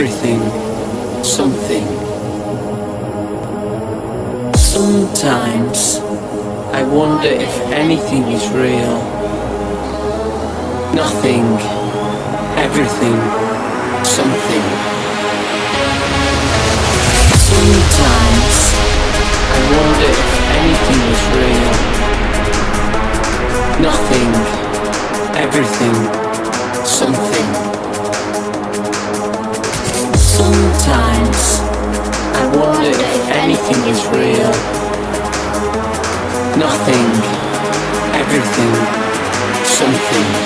everything, something. Sometimes I wonder if anything is real. Nothing, everything, something. Sometimes I wonder if anything is real. Nothing, everything, something. Nothing, everything, something.